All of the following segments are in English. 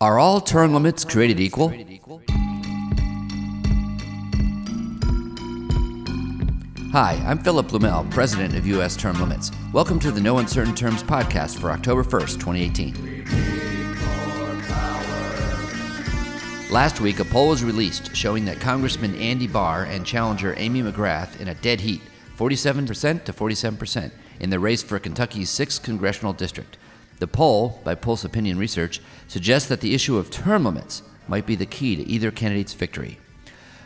Are all term limits created equal? Hi, I'm Philip Blumel, President of U.S. Term Limits. Welcome to the No Uncertain Terms podcast for October 1st, 2018. Last week, a poll was released showing that Congressman Andy Barr and challenger Amy McGrath in a dead heat, 47% to 47%, in the race for Kentucky's 6th congressional district. The poll, by Pulse Opinion Research, suggests that the issue of term limits might be the key to either candidate's victory.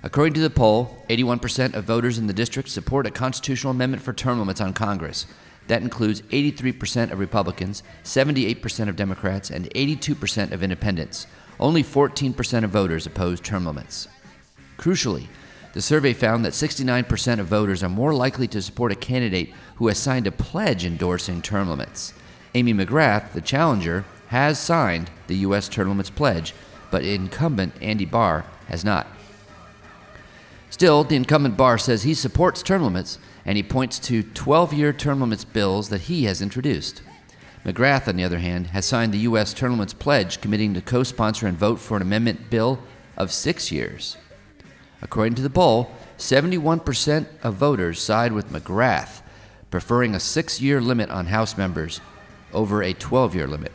According to the poll, 81% of voters in the district support a constitutional amendment for term limits on Congress. That includes 83% of Republicans, 78% of Democrats, and 82% of independents. Only 14% of voters oppose term limits. Crucially, the survey found that 69% of voters are more likely to support a candidate who has signed a pledge endorsing term limits. Amy McGrath, the challenger, has signed the U.S. limits pledge, but incumbent Andy Barr has not. Still, the incumbent Barr says he supports term limits, and he points to 12 year term limits bills that he has introduced. McGrath, on the other hand, has signed the U.S. term limits pledge committing to co sponsor and vote for an amendment bill of six years. According to the poll, 71% of voters side with McGrath, preferring a six year limit on House members over a 12 year limit.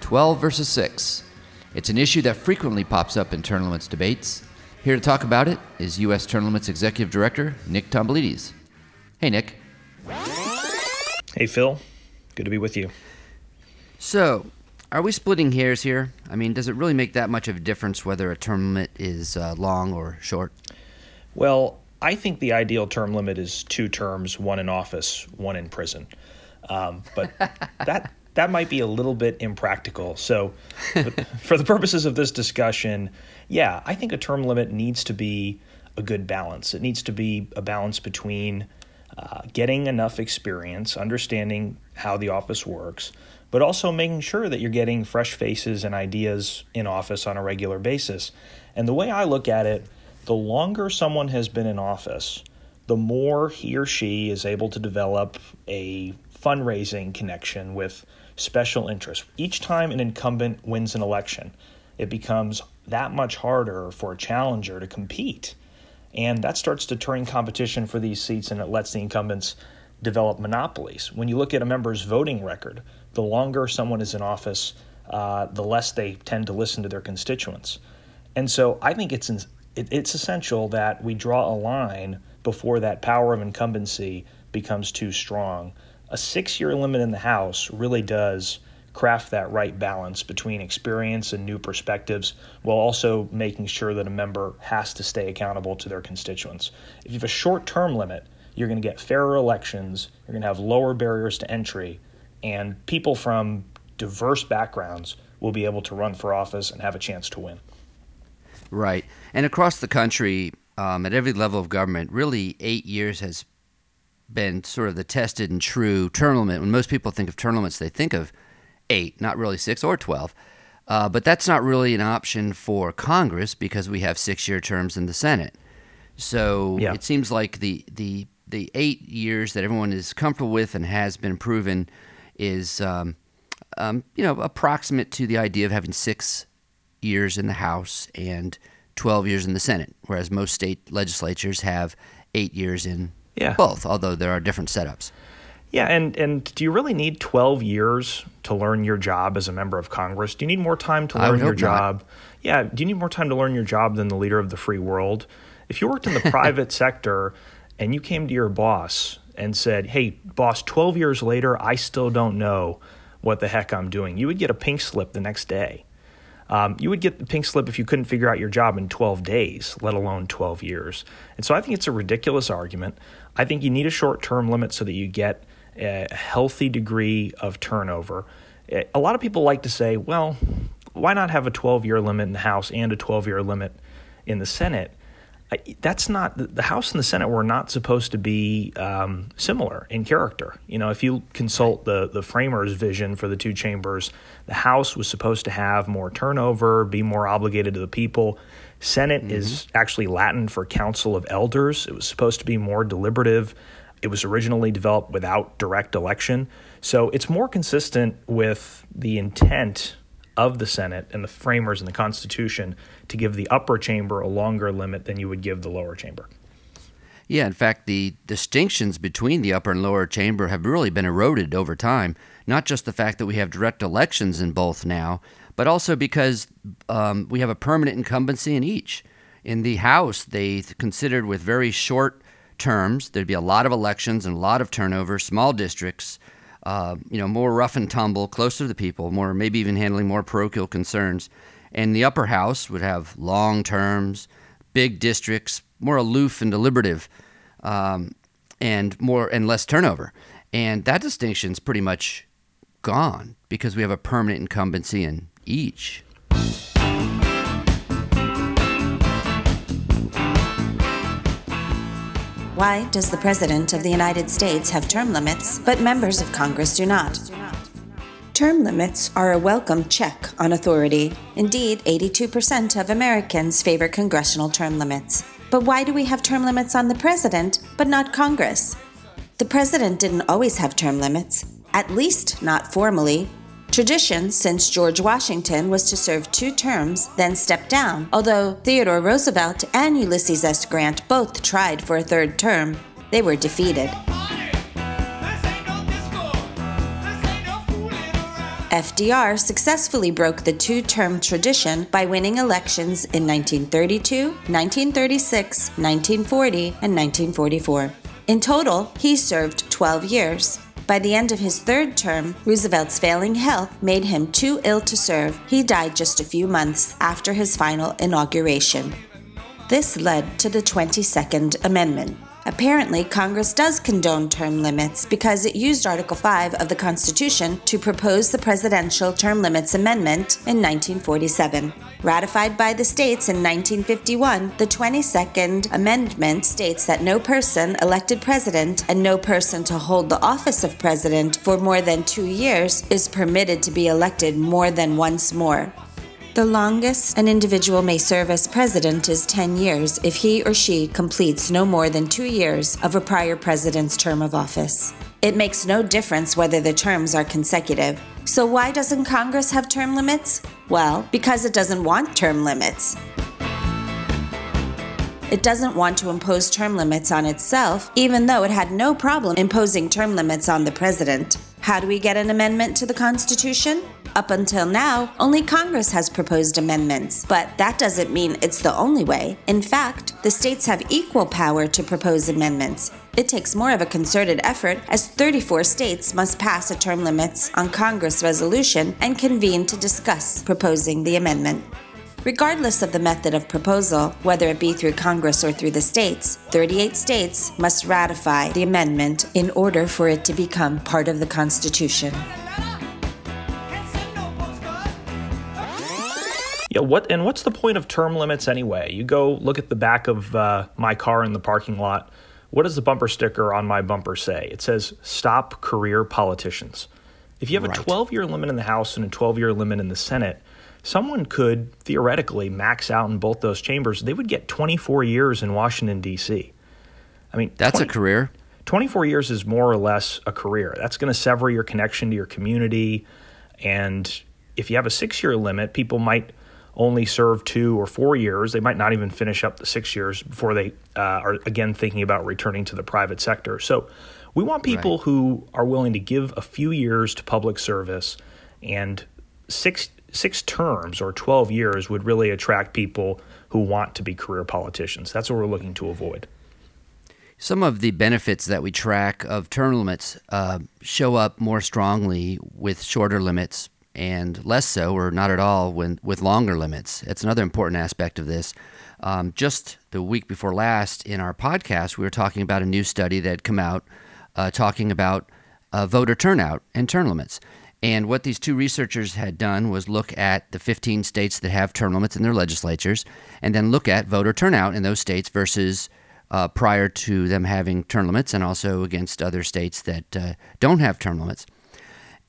12 versus 6. It's an issue that frequently pops up in term limits debates. Here to talk about it is U.S. Term Limits Executive Director Nick Tomboulides. Hey, Nick. Hey, Phil. Good to be with you. So, are we splitting hairs here? I mean, does it really make that much of a difference whether a term limit is uh, long or short? Well, I think the ideal term limit is two terms, one in office, one in prison. Um, but that that might be a little bit impractical. So, for the purposes of this discussion, yeah, I think a term limit needs to be a good balance. It needs to be a balance between uh, getting enough experience, understanding how the office works, but also making sure that you're getting fresh faces and ideas in office on a regular basis. And the way I look at it, the longer someone has been in office, the more he or she is able to develop a fundraising connection with special interests. Each time an incumbent wins an election, it becomes that much harder for a challenger to compete. And that starts deterring competition for these seats and it lets the incumbents develop monopolies. When you look at a member's voting record, the longer someone is in office, uh, the less they tend to listen to their constituents. And so I think it's, it's essential that we draw a line before that power of incumbency becomes too strong a six year limit in the House really does craft that right balance between experience and new perspectives while also making sure that a member has to stay accountable to their constituents. If you have a short term limit, you're going to get fairer elections, you're going to have lower barriers to entry, and people from diverse backgrounds will be able to run for office and have a chance to win. Right. And across the country, um, at every level of government, really eight years has been sort of the tested and true term limit. When most people think of limits, they think of eight, not really six or 12. Uh, but that's not really an option for Congress because we have six year terms in the Senate. So yeah. it seems like the, the, the eight years that everyone is comfortable with and has been proven is, um, um, you know, approximate to the idea of having six years in the House and 12 years in the Senate, whereas most state legislatures have eight years in yeah. both, although there are different setups. Yeah, and and do you really need 12 years to learn your job as a member of Congress? Do you need more time to learn your job? Not. Yeah, do you need more time to learn your job than the leader of the free world? If you worked in the private sector and you came to your boss and said, "Hey, boss, 12 years later, I still don't know what the heck I'm doing." You would get a pink slip the next day. Um, you would get the pink slip if you couldn't figure out your job in 12 days, let alone 12 years. And so I think it's a ridiculous argument. I think you need a short term limit so that you get a healthy degree of turnover. Eh, a lot of people like to say, well, why not have a 12 year limit in the House and a 12 year limit in the Senate? That's not the House and the Senate were not supposed to be um, similar in character. You know, if you consult the the framers' vision for the two chambers, the House was supposed to have more turnover, be more obligated to the people. Senate mm-hmm. is actually Latin for Council of Elders. It was supposed to be more deliberative. It was originally developed without direct election, so it's more consistent with the intent of the Senate and the framers in the Constitution to give the upper chamber a longer limit than you would give the lower chamber. Yeah, in fact, the distinctions between the upper and lower chamber have really been eroded over time. Not just the fact that we have direct elections in both now, but also because um, we have a permanent incumbency in each. In the House, they considered with very short terms, there'd be a lot of elections and a lot of turnover, small districts, uh, you know, more rough and tumble, closer to the people, more maybe even handling more parochial concerns. And the upper house would have long terms, big districts, more aloof and deliberative, um, and more and less turnover. And that distinction's pretty much gone because we have a permanent incumbency in each. Why does the President of the United States have term limits, but members of Congress do not? Term limits are a welcome check on authority. Indeed, 82% of Americans favor congressional term limits. But why do we have term limits on the President, but not Congress? The President didn't always have term limits, at least not formally. Tradition since George Washington was to serve two terms, then step down, although Theodore Roosevelt and Ulysses S. Grant both tried for a third term. They were defeated. FDR successfully broke the two term tradition by winning elections in 1932, 1936, 1940, and 1944. In total, he served 12 years. By the end of his third term, Roosevelt's failing health made him too ill to serve. He died just a few months after his final inauguration. This led to the 22nd Amendment. Apparently, Congress does condone term limits because it used Article 5 of the Constitution to propose the Presidential Term Limits Amendment in 1947. Ratified by the states in 1951, the 22nd Amendment states that no person elected president and no person to hold the office of president for more than two years is permitted to be elected more than once more. The longest an individual may serve as president is 10 years if he or she completes no more than two years of a prior president's term of office. It makes no difference whether the terms are consecutive. So, why doesn't Congress have term limits? Well, because it doesn't want term limits. It doesn't want to impose term limits on itself, even though it had no problem imposing term limits on the president. How do we get an amendment to the Constitution? Up until now, only Congress has proposed amendments, but that doesn't mean it's the only way. In fact, the states have equal power to propose amendments. It takes more of a concerted effort as 34 states must pass a term limits on Congress resolution and convene to discuss proposing the amendment. Regardless of the method of proposal, whether it be through Congress or through the states, 38 states must ratify the amendment in order for it to become part of the Constitution. Yeah, what and what's the point of term limits anyway? You go look at the back of uh, my car in the parking lot. What does the bumper sticker on my bumper say? It says "Stop career politicians." If you have right. a 12-year limit in the House and a 12-year limit in the Senate, someone could theoretically max out in both those chambers. They would get 24 years in Washington, D.C. I mean, that's 20, a career. 24 years is more or less a career. That's going to sever your connection to your community. And if you have a six year limit, people might only serve two or four years. They might not even finish up the six years before they uh, are again thinking about returning to the private sector. So we want people right. who are willing to give a few years to public service and six six terms or 12 years would really attract people who want to be career politicians. That's what we're looking to avoid. Some of the benefits that we track of term limits uh, show up more strongly with shorter limits and less so or not at all when, with longer limits. It's another important aspect of this. Um, just the week before last in our podcast, we were talking about a new study that had come out uh, talking about uh, voter turnout and term limits. And what these two researchers had done was look at the 15 states that have term limits in their legislatures and then look at voter turnout in those states versus uh, prior to them having term limits and also against other states that uh, don't have term limits.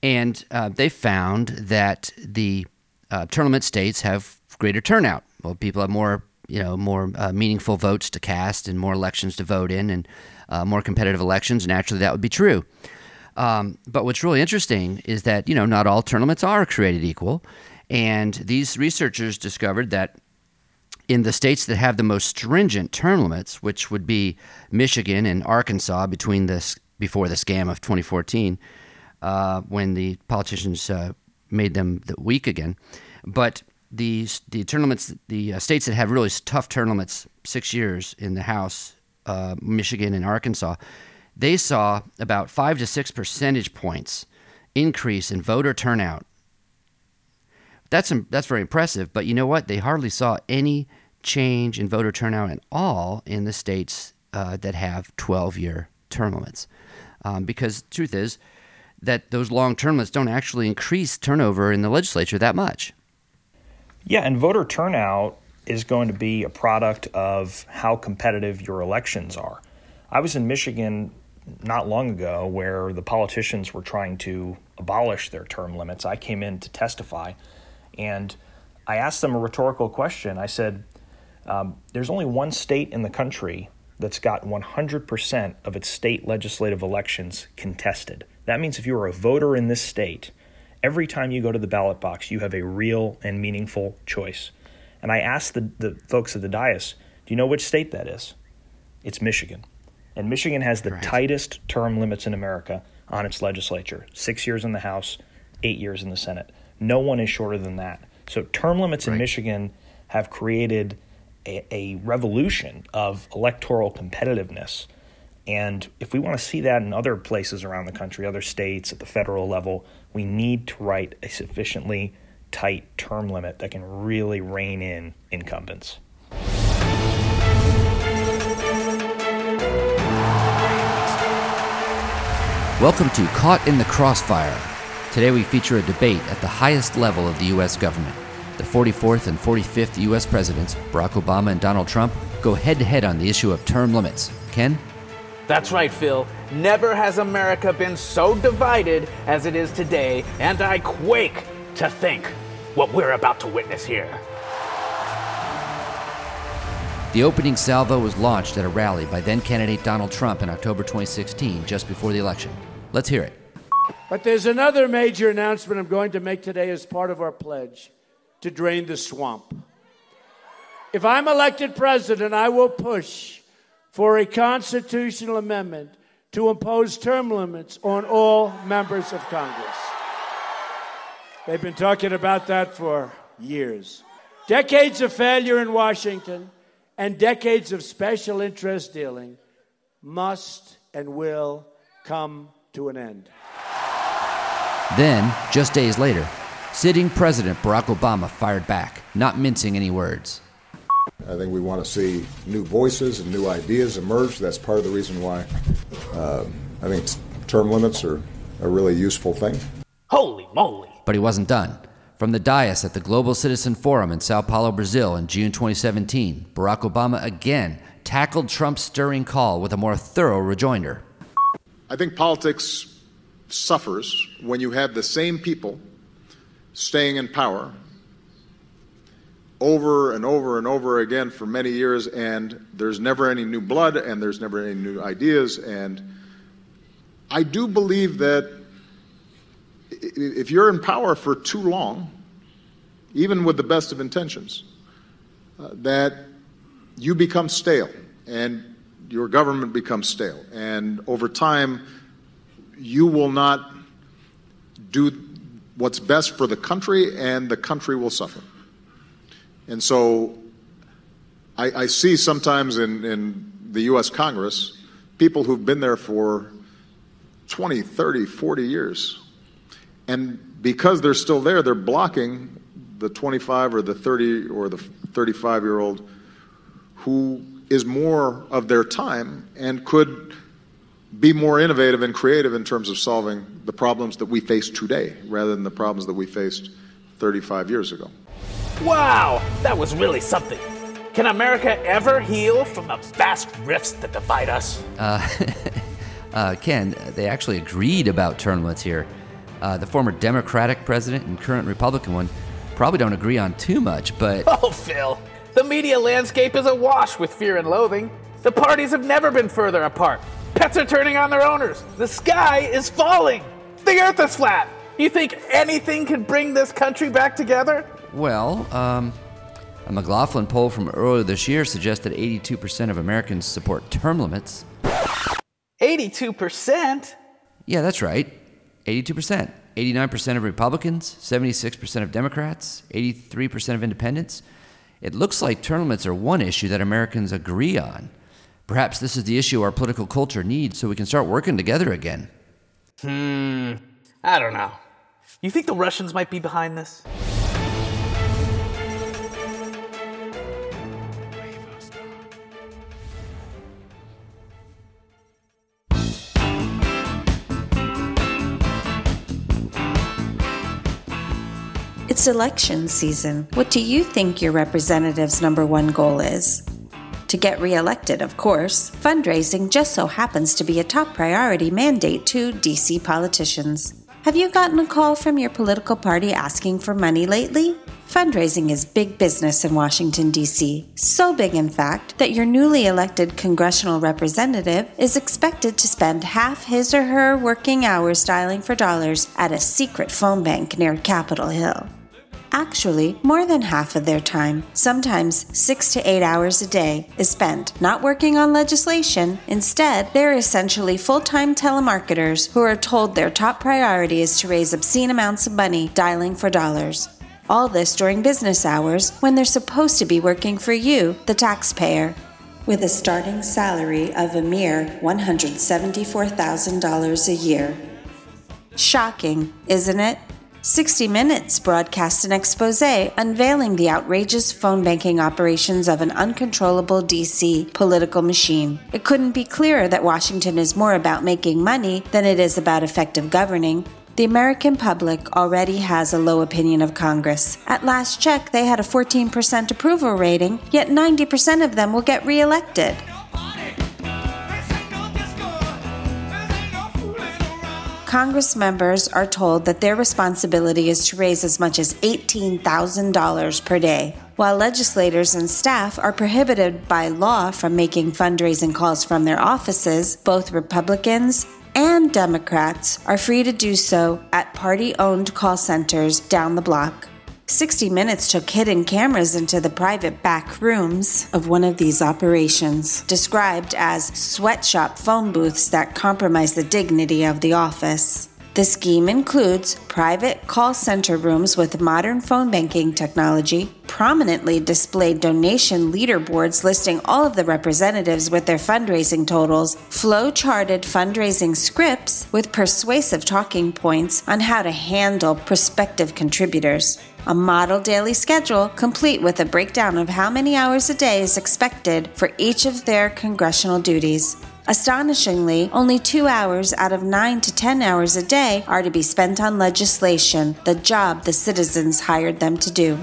And uh, they found that the uh, limit states have greater turnout. Well, people have more, you know, more uh, meaningful votes to cast and more elections to vote in and uh, more competitive elections. Naturally, that would be true. Um, but what's really interesting is that you know not all term limits are created equal, And these researchers discovered that in the states that have the most stringent term limits, which would be Michigan and Arkansas between this before the scam of 2014, uh, when the politicians uh, made them weak again, but the the limits, the uh, states that have really tough limits, six years in the House, uh, Michigan and Arkansas, they saw about five to six percentage points increase in voter turnout. That's that's very impressive, but you know what? They hardly saw any change in voter turnout at all in the states uh, that have 12-year term limits, um, because the truth is that those long term limits don't actually increase turnover in the legislature that much. Yeah, and voter turnout is going to be a product of how competitive your elections are. I was in Michigan not long ago where the politicians were trying to abolish their term limits. I came in to testify and I asked them a rhetorical question. I said, um, There's only one state in the country that's got 100% of its state legislative elections contested. That means if you are a voter in this state, every time you go to the ballot box, you have a real and meaningful choice. And I asked the, the folks at the dais, do you know which state that is? It's Michigan. And Michigan has the right. tightest term limits in America on its legislature six years in the House, eight years in the Senate. No one is shorter than that. So term limits right. in Michigan have created a, a revolution of electoral competitiveness and if we want to see that in other places around the country, other states at the federal level, we need to write a sufficiently tight term limit that can really rein in incumbents. Welcome to Caught in the Crossfire. Today we feature a debate at the highest level of the U.S. government. The 44th and 45th U.S. presidents, Barack Obama and Donald Trump, go head to head on the issue of term limits. Ken? That's right, Phil. Never has America been so divided as it is today, and I quake to think what we're about to witness here. The opening salvo was launched at a rally by then candidate Donald Trump in October 2016, just before the election. Let's hear it. But there's another major announcement I'm going to make today as part of our pledge to drain the swamp. If I'm elected president, I will push for a constitutional amendment to impose term limits on all members of Congress. They've been talking about that for years. Decades of failure in Washington and decades of special interest dealing must and will come to an end. Then, just days later, sitting President Barack Obama fired back, not mincing any words. I think we want to see new voices and new ideas emerge. That's part of the reason why uh, I think term limits are a really useful thing. Holy moly! But he wasn't done. From the dais at the Global Citizen Forum in Sao Paulo, Brazil in June 2017, Barack Obama again tackled Trump's stirring call with a more thorough rejoinder. I think politics suffers when you have the same people staying in power over and over and over again for many years, and there's never any new blood and there's never any new ideas. And I do believe that if you're in power for too long, even with the best of intentions, uh, that you become stale and your government becomes stale. And over time, you will not do what's best for the country, and the country will suffer. And so I, I see sometimes in, in the U.S. Congress people who've been there for 20, 30, 40 years. And because they're still there, they're blocking the 25 or the 30 or the 35 year old who is more of their time and could be more innovative and creative in terms of solving the problems that we face today rather than the problems that we faced 35 years ago. Wow, that was really something. Can America ever heal from the vast rifts that divide us? Uh, uh, Ken, they actually agreed about term limits here. Uh, the former Democratic president and current Republican one probably don't agree on too much, but. Oh, Phil, the media landscape is awash with fear and loathing. The parties have never been further apart. Pets are turning on their owners. The sky is falling. The earth is flat. You think anything could bring this country back together? Well, um, a McLaughlin poll from earlier this year suggests that 82% of Americans support term limits. 82%? Yeah, that's right. 82%. 89% of Republicans, 76% of Democrats, 83% of independents. It looks like term limits are one issue that Americans agree on. Perhaps this is the issue our political culture needs so we can start working together again. Hmm, I don't know. You think the Russians might be behind this? It's election season. What do you think your representative's number one goal is? To get reelected, of course. Fundraising just so happens to be a top priority mandate to DC politicians. Have you gotten a call from your political party asking for money lately? Fundraising is big business in Washington, D.C. So big, in fact, that your newly elected congressional representative is expected to spend half his or her working hours dialing for dollars at a secret phone bank near Capitol Hill. Actually, more than half of their time, sometimes six to eight hours a day, is spent not working on legislation. Instead, they're essentially full time telemarketers who are told their top priority is to raise obscene amounts of money dialing for dollars. All this during business hours when they're supposed to be working for you, the taxpayer. With a starting salary of a mere $174,000 a year. Shocking, isn't it? 60 Minutes broadcast an expose unveiling the outrageous phone banking operations of an uncontrollable DC political machine. It couldn't be clearer that Washington is more about making money than it is about effective governing. The American public already has a low opinion of Congress. At last check, they had a 14% approval rating, yet 90% of them will get reelected. Congress members are told that their responsibility is to raise as much as $18,000 per day, while legislators and staff are prohibited by law from making fundraising calls from their offices. Both Republicans and Democrats are free to do so at party owned call centers down the block. 60 Minutes took hidden cameras into the private back rooms of one of these operations, described as sweatshop phone booths that compromise the dignity of the office. The scheme includes private call center rooms with modern phone banking technology, prominently displayed donation leaderboards listing all of the representatives with their fundraising totals, flow charted fundraising scripts with persuasive talking points on how to handle prospective contributors, a model daily schedule complete with a breakdown of how many hours a day is expected for each of their congressional duties. Astonishingly, only two hours out of nine to ten hours a day are to be spent on legislation, the job the citizens hired them to do.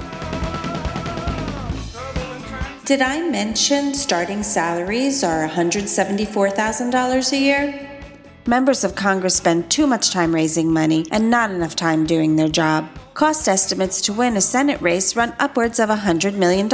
Did I mention starting salaries are $174,000 a year? Members of Congress spend too much time raising money and not enough time doing their job. Cost estimates to win a Senate race run upwards of $100 million.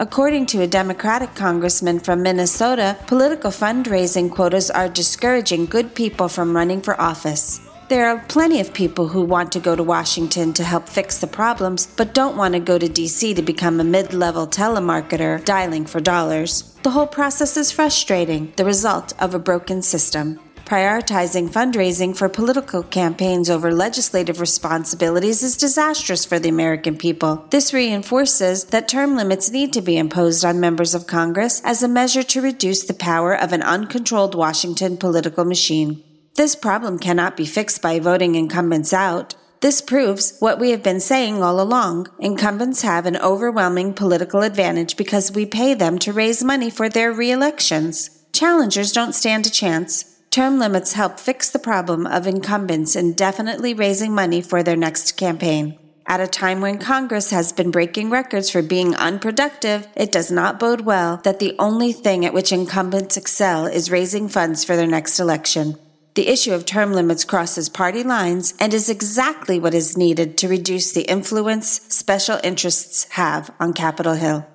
According to a Democratic congressman from Minnesota, political fundraising quotas are discouraging good people from running for office. There are plenty of people who want to go to Washington to help fix the problems, but don't want to go to DC to become a mid level telemarketer dialing for dollars. The whole process is frustrating, the result of a broken system. Prioritizing fundraising for political campaigns over legislative responsibilities is disastrous for the American people. This reinforces that term limits need to be imposed on members of Congress as a measure to reduce the power of an uncontrolled Washington political machine. This problem cannot be fixed by voting incumbents out. This proves what we have been saying all along. Incumbents have an overwhelming political advantage because we pay them to raise money for their re-elections. Challengers don't stand a chance. Term limits help fix the problem of incumbents indefinitely raising money for their next campaign. At a time when Congress has been breaking records for being unproductive, it does not bode well that the only thing at which incumbents excel is raising funds for their next election. The issue of term limits crosses party lines and is exactly what is needed to reduce the influence special interests have on Capitol Hill.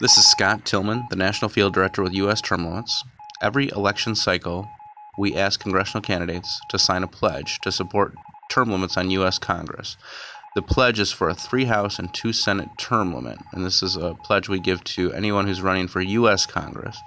This is Scott Tillman, the National Field Director with U.S. Term Limits. Every election cycle, we ask congressional candidates to sign a pledge to support term limits on U.S. Congress. The pledge is for a three House and two Senate term limit, and this is a pledge we give to anyone who's running for U.S. Congress.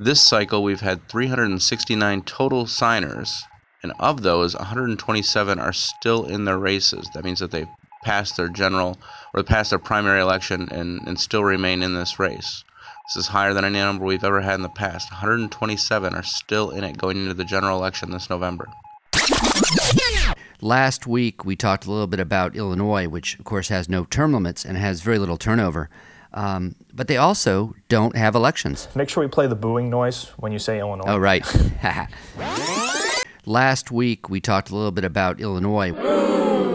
This cycle, we've had 369 total signers, and of those, 127 are still in their races. That means that they've passed their general or passed their primary election and, and still remain in this race. This is higher than any number we've ever had in the past. 127 are still in it going into the general election this November. Last week, we talked a little bit about Illinois, which, of course, has no term limits and has very little turnover. Um, but they also don't have elections. Make sure we play the booing noise when you say Illinois. Oh, right. Last week, we talked a little bit about Illinois,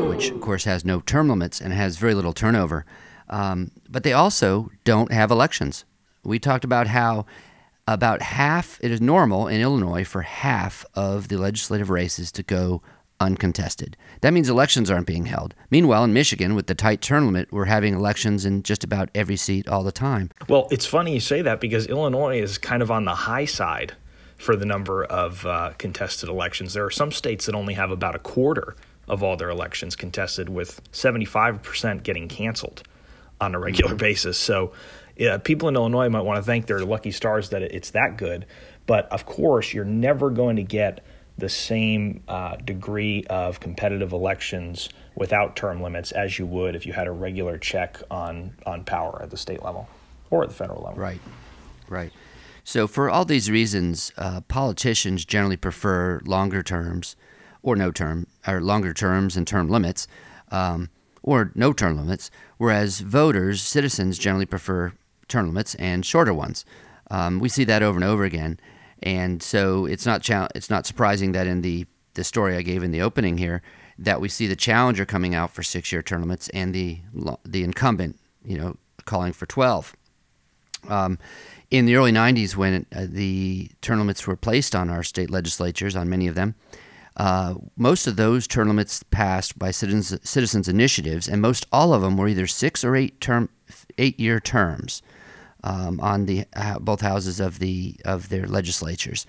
which, of course, has no term limits and has very little turnover. Um, but they also don't have elections. We talked about how about half, it is normal in Illinois for half of the legislative races to go uncontested. That means elections aren't being held. Meanwhile, in Michigan, with the tight term limit, we're having elections in just about every seat all the time. Well, it's funny you say that because Illinois is kind of on the high side for the number of uh, contested elections. There are some states that only have about a quarter of all their elections contested, with 75% getting canceled on a regular basis. So, yeah, people in Illinois might want to thank their lucky stars that it's that good. But of course, you're never going to get the same uh, degree of competitive elections without term limits as you would if you had a regular check on on power at the state level or at the federal level. Right, right. So for all these reasons, uh, politicians generally prefer longer terms or no term or longer terms and term limits. Um, or no term limits, whereas voters, citizens generally prefer term limits and shorter ones. Um, we see that over and over again. And so it's not cha- it's not surprising that in the the story I gave in the opening here that we see the challenger coming out for six year limits and the the incumbent, you know, calling for twelve. Um, in the early 90s, when uh, the limits were placed on our state legislatures, on many of them, uh, most of those term limits passed by citizens, citizens initiatives, and most all of them were either six or eight term, eight year terms um, on the uh, both houses of the of their legislatures,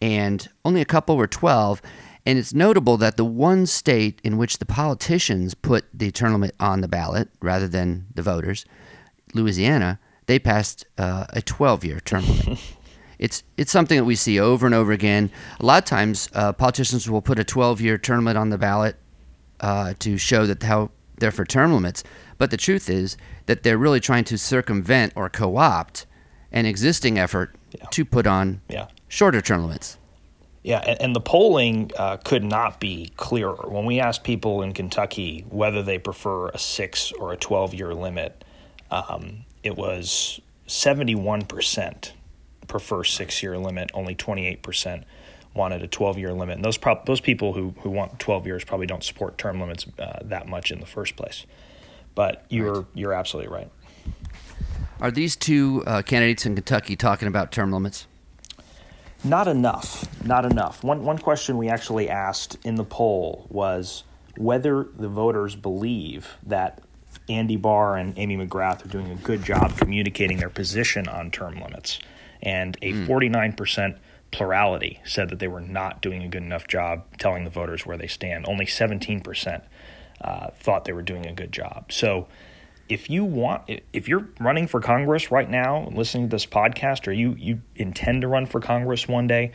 and only a couple were 12. And it's notable that the one state in which the politicians put the term limit on the ballot rather than the voters, Louisiana, they passed uh, a 12-year term limit. it's it's something that we see over and over again. A lot of times, uh, politicians will put a 12-year term limit on the ballot uh, to show that how they're for term limits. But the truth is that they're really trying to circumvent or co opt an existing effort yeah. to put on yeah. shorter term limits. Yeah, and, and the polling uh, could not be clearer. When we asked people in Kentucky whether they prefer a six or a 12 year limit, um, it was 71% prefer six year limit, only 28% wanted a 12 year limit. And those, pro- those people who, who want 12 years probably don't support term limits uh, that much in the first place. But you're right. you're absolutely right. Are these two uh, candidates in Kentucky talking about term limits? Not enough. Not enough. One one question we actually asked in the poll was whether the voters believe that Andy Barr and Amy McGrath are doing a good job communicating their position on term limits. And a mm. 49% plurality said that they were not doing a good enough job telling the voters where they stand. Only 17% uh, thought they were doing a good job. So if you want, if you're running for Congress right now, listening to this podcast, or you you intend to run for Congress one day,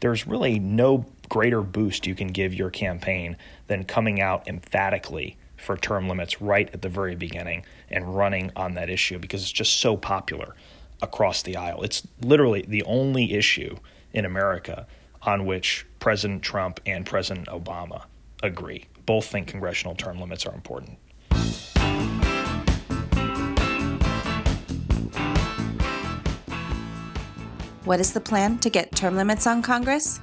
there's really no greater boost you can give your campaign than coming out emphatically for term limits right at the very beginning and running on that issue because it's just so popular across the aisle. It's literally the only issue in America on which President Trump and President Obama agree both think congressional term limits are important. What is the plan to get term limits on Congress?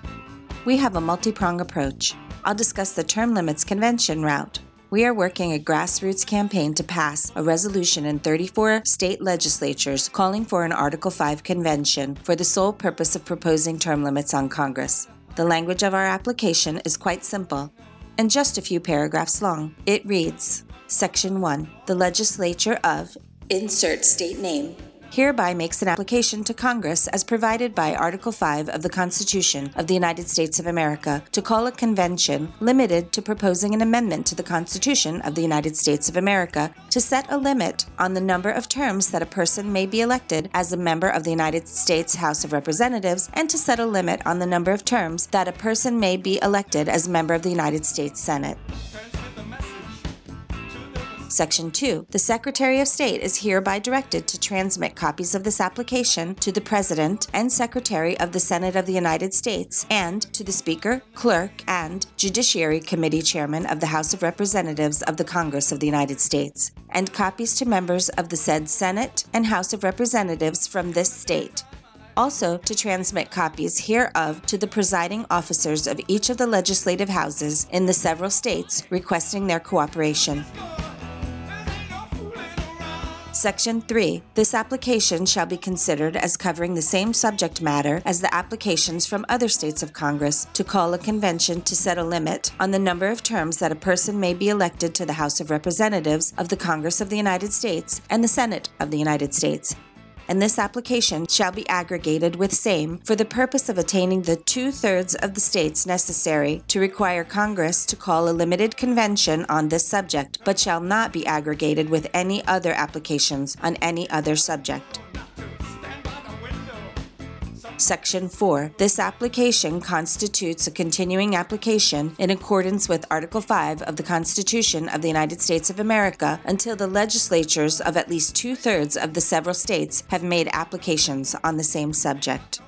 We have a multi pronged approach. I'll discuss the term limits convention route. We are working a grassroots campaign to pass a resolution in 34 state legislatures calling for an Article 5 convention for the sole purpose of proposing term limits on Congress. The language of our application is quite simple and just a few paragraphs long. It reads Section 1 The legislature of insert state name hereby makes an application to Congress as provided by Article 5 of the Constitution of the United States of America to call a convention limited to proposing an amendment to the Constitution of the United States of America to set a limit on the number of terms that a person may be elected as a member of the United States House of Representatives and to set a limit on the number of terms that a person may be elected as member of the United States Senate. Section 2. The Secretary of State is hereby directed to transmit copies of this application to the President and Secretary of the Senate of the United States and to the Speaker, Clerk, and Judiciary Committee Chairman of the House of Representatives of the Congress of the United States, and copies to members of the said Senate and House of Representatives from this state also to transmit copies hereof to the presiding officers of each of the legislative houses in the several states requesting their cooperation. Section 3. This application shall be considered as covering the same subject matter as the applications from other states of Congress to call a convention to set a limit on the number of terms that a person may be elected to the House of Representatives of the Congress of the United States and the Senate of the United States and this application shall be aggregated with same for the purpose of attaining the two thirds of the states necessary to require Congress to call a limited convention on this subject, but shall not be aggregated with any other applications on any other subject. Section 4. This application constitutes a continuing application in accordance with Article 5 of the Constitution of the United States of America until the legislatures of at least two thirds of the several states have made applications on the same subject.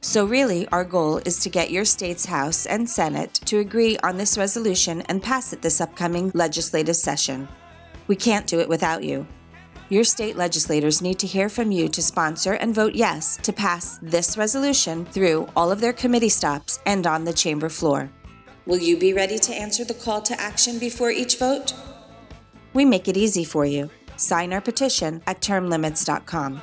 So, really, our goal is to get your state's House and Senate to agree on this resolution and pass it this upcoming legislative session. We can't do it without you. Your state legislators need to hear from you to sponsor and vote yes to pass this resolution through all of their committee stops and on the chamber floor. Will you be ready to answer the call to action before each vote? We make it easy for you. Sign our petition at termlimits.com.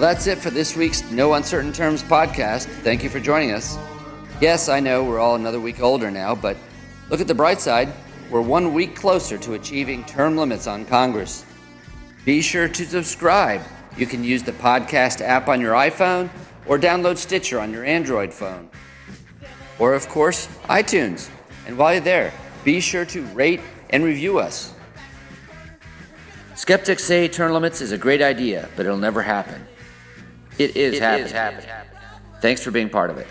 Well, that's it for this week's No Uncertain Terms podcast. Thank you for joining us. Yes, I know we're all another week older now, but look at the bright side. We're one week closer to achieving term limits on Congress. Be sure to subscribe. You can use the podcast app on your iPhone or download Stitcher on your Android phone. Or, of course, iTunes. And while you're there, be sure to rate and review us. Skeptics say term limits is a great idea, but it'll never happen. It is, It happening. is happening. Thanks for being part of it.